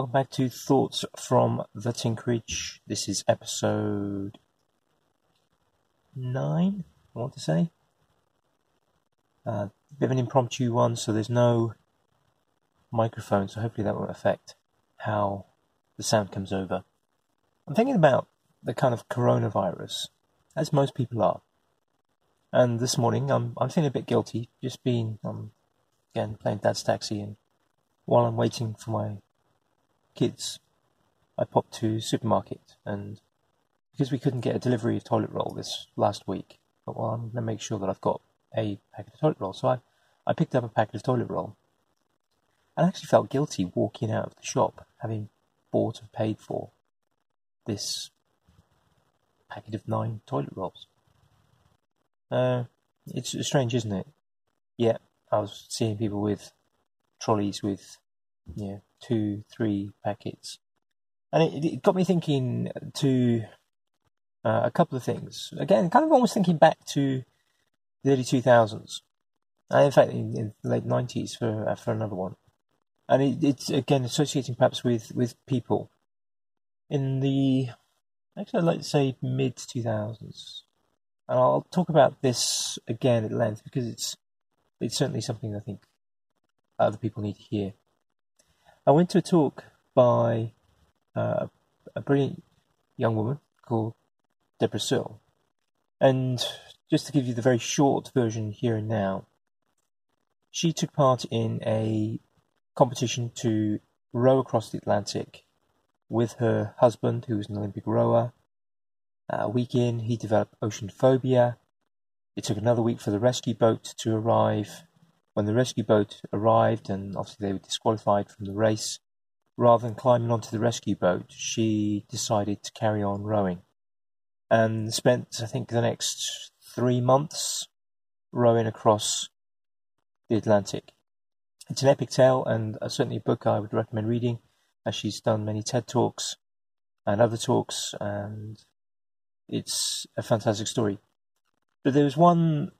Welcome back to Thoughts from the Tinkerage. This is episode nine, I want to say. A uh, bit of an impromptu one, so there's no microphone, so hopefully that won't affect how the sound comes over. I'm thinking about the kind of coronavirus, as most people are. And this morning, I'm I'm feeling a bit guilty, just being um again playing dad's taxi, and while I'm waiting for my kids, I popped to supermarket and because we couldn't get a delivery of toilet roll this last week, but well, I'm going to make sure that I've got a packet of toilet roll. So I, I picked up a packet of toilet roll and I actually felt guilty walking out of the shop having bought and paid for this packet of nine toilet rolls. Uh, it's strange, isn't it? Yeah, I was seeing people with trolleys with yeah, two, three packets. And it, it got me thinking to uh, a couple of things. Again, kind of almost thinking back to the early 2000s. And in fact, in, in the late 90s for, uh, for another one. And it, it's, again, associating perhaps with, with people. In the, actually, I'd like to say mid 2000s. And I'll talk about this again at length because it's, it's certainly something I think other people need to hear. I went to a talk by uh, a brilliant young woman called Debra Searle. And just to give you the very short version here and now, she took part in a competition to row across the Atlantic with her husband, who was an Olympic rower. A week in, he developed ocean phobia. It took another week for the rescue boat to arrive. When the rescue boat arrived, and obviously they were disqualified from the race, rather than climbing onto the rescue boat, she decided to carry on rowing and spent, I think, the next three months rowing across the Atlantic. It's an epic tale and uh, certainly a book I would recommend reading, as she's done many TED Talks and other talks, and it's a fantastic story. But there was one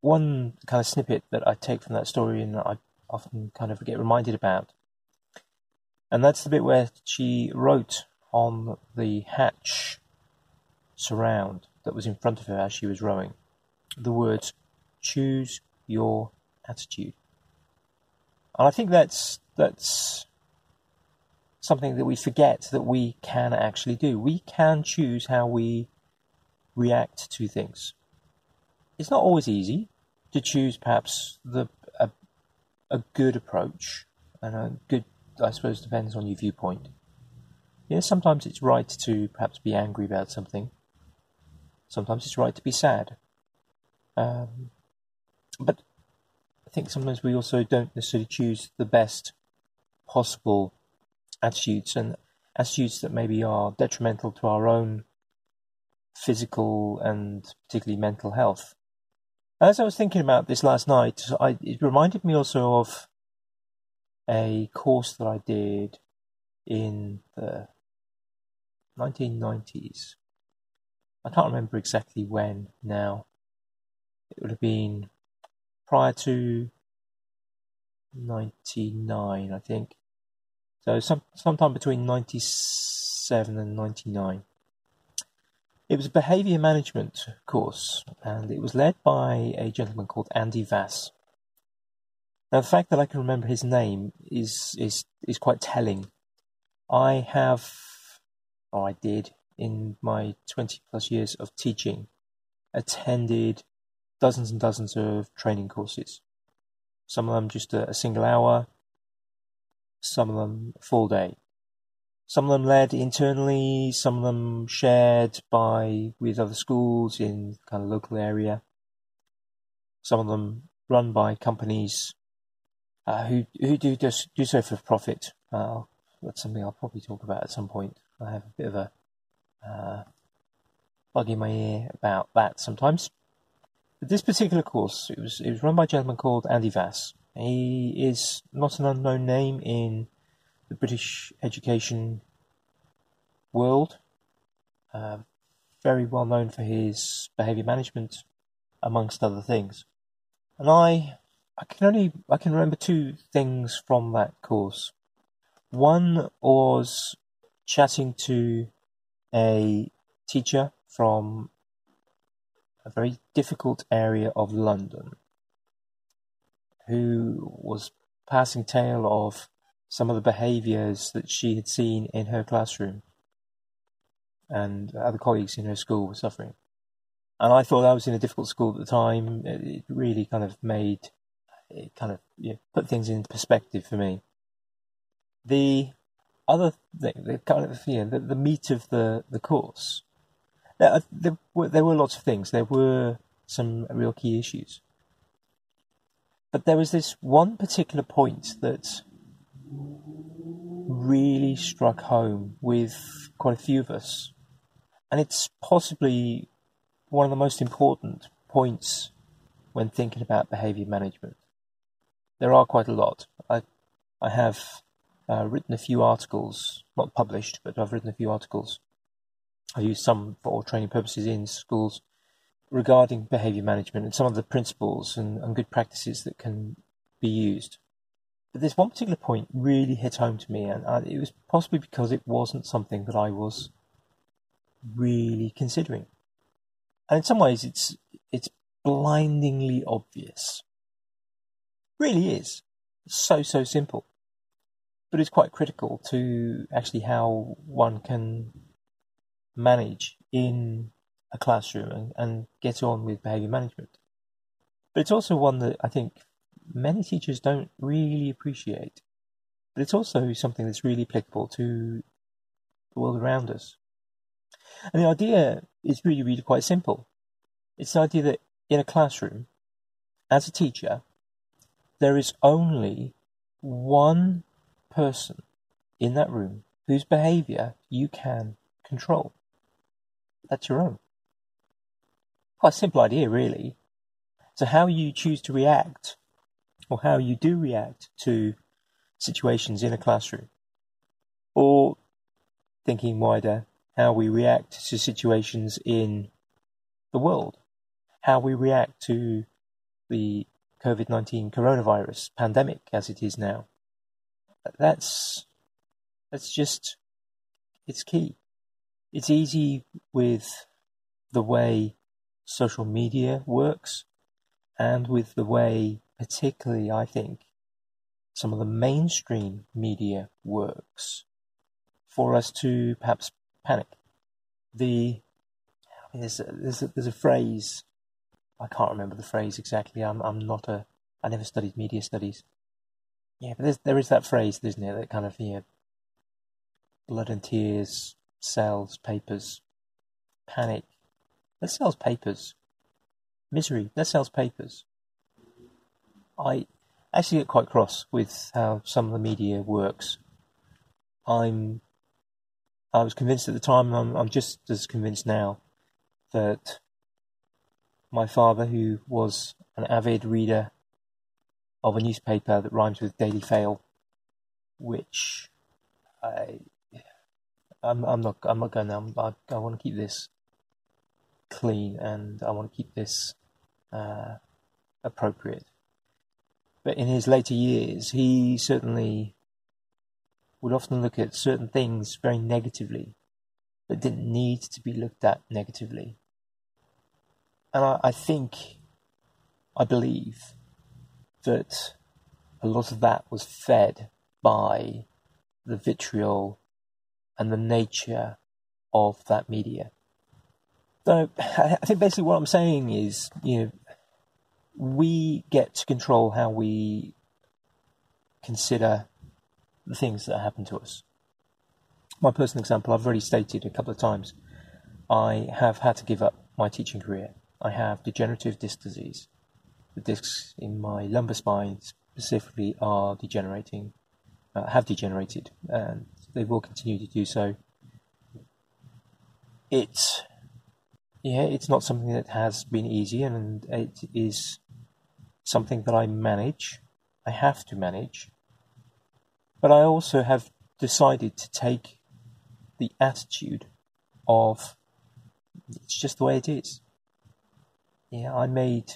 one kind of snippet that I take from that story and I often kind of get reminded about. And that's the bit where she wrote on the hatch surround that was in front of her as she was rowing the words, choose your attitude. And I think that's, that's something that we forget that we can actually do. We can choose how we react to things. It's not always easy to choose perhaps the a, a good approach and a good I suppose depends on your viewpoint. Yeah, sometimes it's right to perhaps be angry about something. Sometimes it's right to be sad. Um, but I think sometimes we also don't necessarily choose the best possible attitudes and attitudes that maybe are detrimental to our own physical and particularly mental health. As I was thinking about this last night, I, it reminded me also of a course that I did in the 1990s. I can't remember exactly when now. It would have been prior to 99, I think. So some sometime between 97 and 99. It was a behaviour management course, and it was led by a gentleman called Andy Vass. Now, the fact that I can remember his name is is is quite telling. I have, or I did, in my twenty plus years of teaching, attended dozens and dozens of training courses. Some of them just a, a single hour, some of them full day. Some of them led internally, some of them shared by with other schools in kind of local area. Some of them run by companies uh, who who do just do so for profit. Uh, that's something I'll probably talk about at some point. I have a bit of a uh, bug in my ear about that sometimes. But this particular course, it was it was run by a gentleman called Andy Vass. He is not an unknown name in the British education world. Uh, very well known for his behaviour management, amongst other things. And I, I can only I can remember two things from that course. One was chatting to a teacher from a very difficult area of London who was passing tale of some of the behaviours that she had seen in her classroom and other colleagues in her school were suffering. And I thought I was in a difficult school at the time. It really kind of made, it kind of you know, put things into perspective for me. The other thing, the kind of know, the, the meat of the, the course, there, there, were, there were lots of things. There were some real key issues. But there was this one particular point that really struck home with quite a few of us. And it's possibly one of the most important points when thinking about behavior management. There are quite a lot. I, I have uh, written a few articles, not published, but I've written a few articles. I use some for training purposes in schools regarding behavior management and some of the principles and, and good practices that can be used. But this one particular point really hit home to me, and it was possibly because it wasn't something that I was really considering. And in some ways, it's it's blindingly obvious. It really is. It's so so simple, but it's quite critical to actually how one can manage in a classroom and, and get on with behavior management. But it's also one that I think many teachers don't really appreciate. But it's also something that's really applicable to the world around us. And the idea is really, really quite simple. It's the idea that in a classroom, as a teacher, there is only one person in that room whose behavior you can control. That's your own. Quite a simple idea, really. So, how you choose to react, or how you do react to situations in a classroom, or thinking wider, how we react to situations in the world, how we react to the COVID 19 coronavirus pandemic as it is now. That's, that's just, it's key. It's easy with the way social media works and with the way, particularly, I think, some of the mainstream media works for us to perhaps panic. The there's a, there's a, there's a phrase I can't remember the phrase exactly. I'm I'm not a I never studied media studies. Yeah, but there is that phrase, isn't there? That kind of know, blood and tears, sells papers, panic, that sells papers. Misery. That sells papers. I actually get quite cross with how some of the media works. I'm. I was convinced at the time, I'm, I'm just as convinced now, that my father, who was an avid reader of a newspaper that rhymes with Daily Fail, which I, I'm, I'm not, I'm not going. to I, I want to keep this clean and I want to keep this uh, appropriate. But in his later years, he certainly would often look at certain things very negatively that didn't need to be looked at negatively. And I, I think, I believe, that a lot of that was fed by the vitriol and the nature of that media. So I think basically what I'm saying is, you know, we get to control how we consider the things that happen to us. My personal example, I've already stated a couple of times, I have had to give up my teaching career. I have degenerative disc disease. The discs in my lumbar spine specifically are degenerating, uh, have degenerated, and they will continue to do so. It's yeah, it's not something that has been easy, and it is something that I manage. I have to manage. But I also have decided to take the attitude of it's just the way it is. Yeah, I made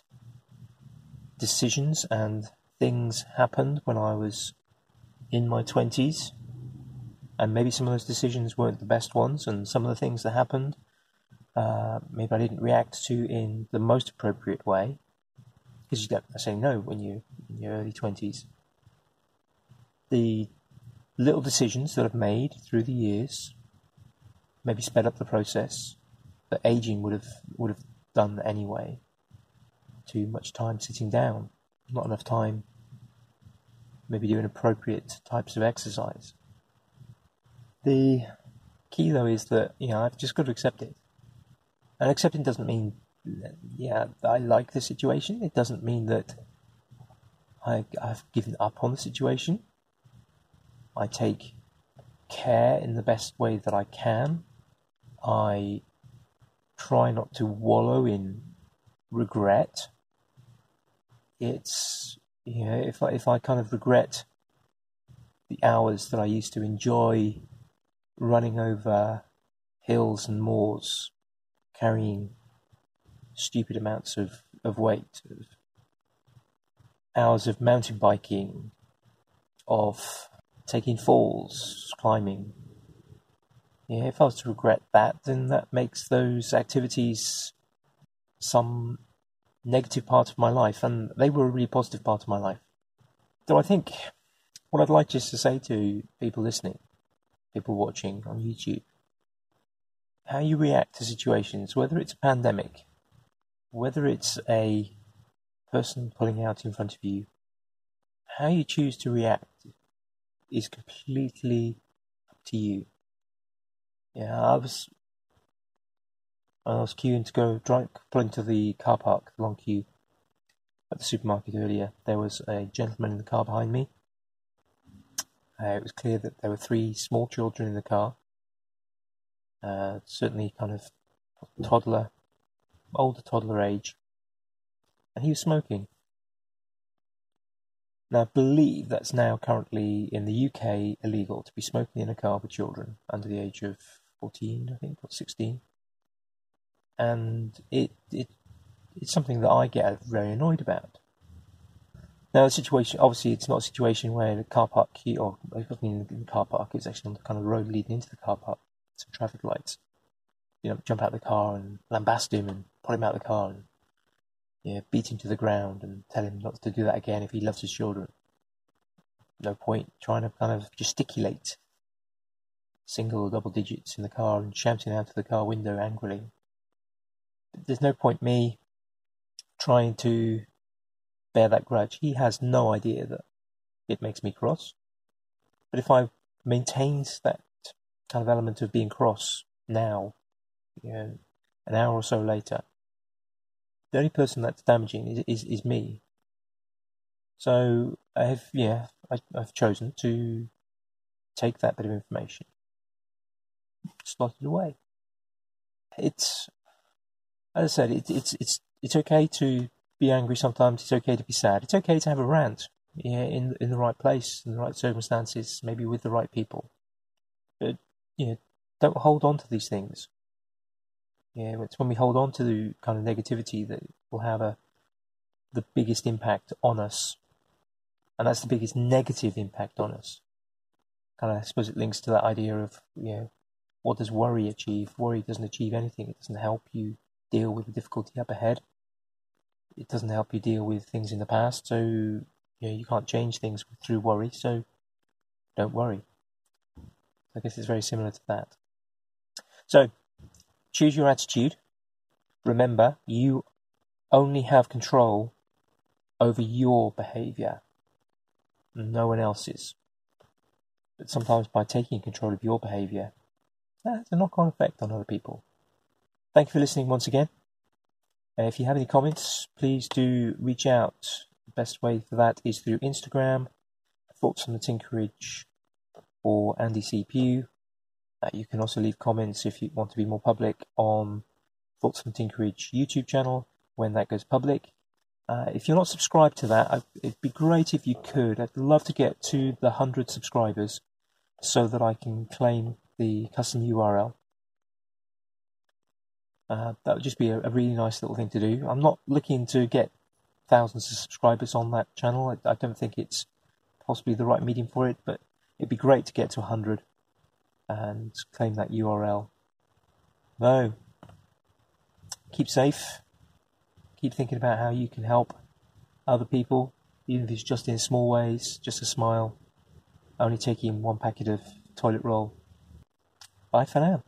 decisions and things happened when I was in my 20s and maybe some of those decisions weren't the best ones, and some of the things that happened, uh, maybe I didn't react to in the most appropriate way, because you don't necessarily know when you're in your early 20s. The little decisions that I've made through the years maybe sped up the process that aging would have would have done anyway. Too much time sitting down, not enough time maybe doing appropriate types of exercise. The key though is that, you know, I've just got to accept it. And accepting doesn't mean, yeah, I like the situation. It doesn't mean that I, I've given up on the situation. I take care in the best way that I can. I try not to wallow in regret. It's you know, if I, if I kind of regret the hours that I used to enjoy running over hills and moors, carrying stupid amounts of, of weight, of hours of mountain biking, of taking falls, climbing. Yeah, if I was to regret that, then that makes those activities some negative part of my life, and they were a really positive part of my life. So I think what I'd like just to say to people listening, people watching on YouTube, how you react to situations, whether it's a pandemic, whether it's a person pulling out in front of you, how you choose to react is completely up to you. Yeah, I was I was queuing to go drive, pull into the car park, the long queue at the supermarket earlier. There was a gentleman in the car behind me. Uh, it was clear that there were three small children in the car. Uh, certainly kind of toddler, older toddler age. And he was smoking. Now, I believe that's now currently in the UK illegal to be smoking in a car with children under the age of 14, I think, or 16 and it, it it's something that I get very annoyed about. Now, the situation obviously it's not a situation where the car park key or it wasn't in the car park; it's actually on the kind of road leading into the car park. Some traffic lights. You know, jump out of the car and lambast him and pull him out of the car and yeah, beat him to the ground and tell him not to do that again if he loves his children. No point trying to kind of gesticulate single or double digits in the car and shouting out of the car window angrily there's no point me trying to bear that grudge. He has no idea that it makes me cross. But if I maintained that kind of element of being cross now, you know, an hour or so later, the only person that's damaging is is, is me. So I have, yeah, I, I've chosen to take that bit of information, slot it away. It's as I said, it, it's it's it's okay to be angry sometimes. It's okay to be sad. It's okay to have a rant. Yeah, in in the right place, in the right circumstances, maybe with the right people. But you know, don't hold on to these things. Yeah, it's when we hold on to the kind of negativity that will have a the biggest impact on us, and that's the biggest negative impact on us. Kind of, I suppose it links to that idea of you know, what does worry achieve? Worry doesn't achieve anything. It doesn't help you deal with the difficulty up ahead. It doesn't help you deal with things in the past, so you know you can't change things through worry. So don't worry. I guess it's very similar to that. So choose your attitude. Remember, you only have control over your behavior, no one else's. But sometimes by taking control of your behavior, that has a knock on effect on other people. Thank you for listening once again. If you have any comments, please do reach out. The best way for that is through Instagram, Thoughts on the Tinkerage, or Andy CPU. Uh, you can also leave comments if you want to be more public on Thoughts the Tinkerage YouTube channel when that goes public. Uh, if you're not subscribed to that, it'd be great if you could. I'd love to get to the 100 subscribers so that I can claim the custom URL. Uh, that would just be a, a, really nice little thing to do. I'm not looking to get thousands of subscribers on that channel. I, I, don't think it's possibly the right medium for it, but it'd be great to get to 100. And claim that URL. Though, keep safe. Keep thinking about how you can help other people, even if it's just in small ways, just a smile, only taking one packet of toilet roll. Bye for now.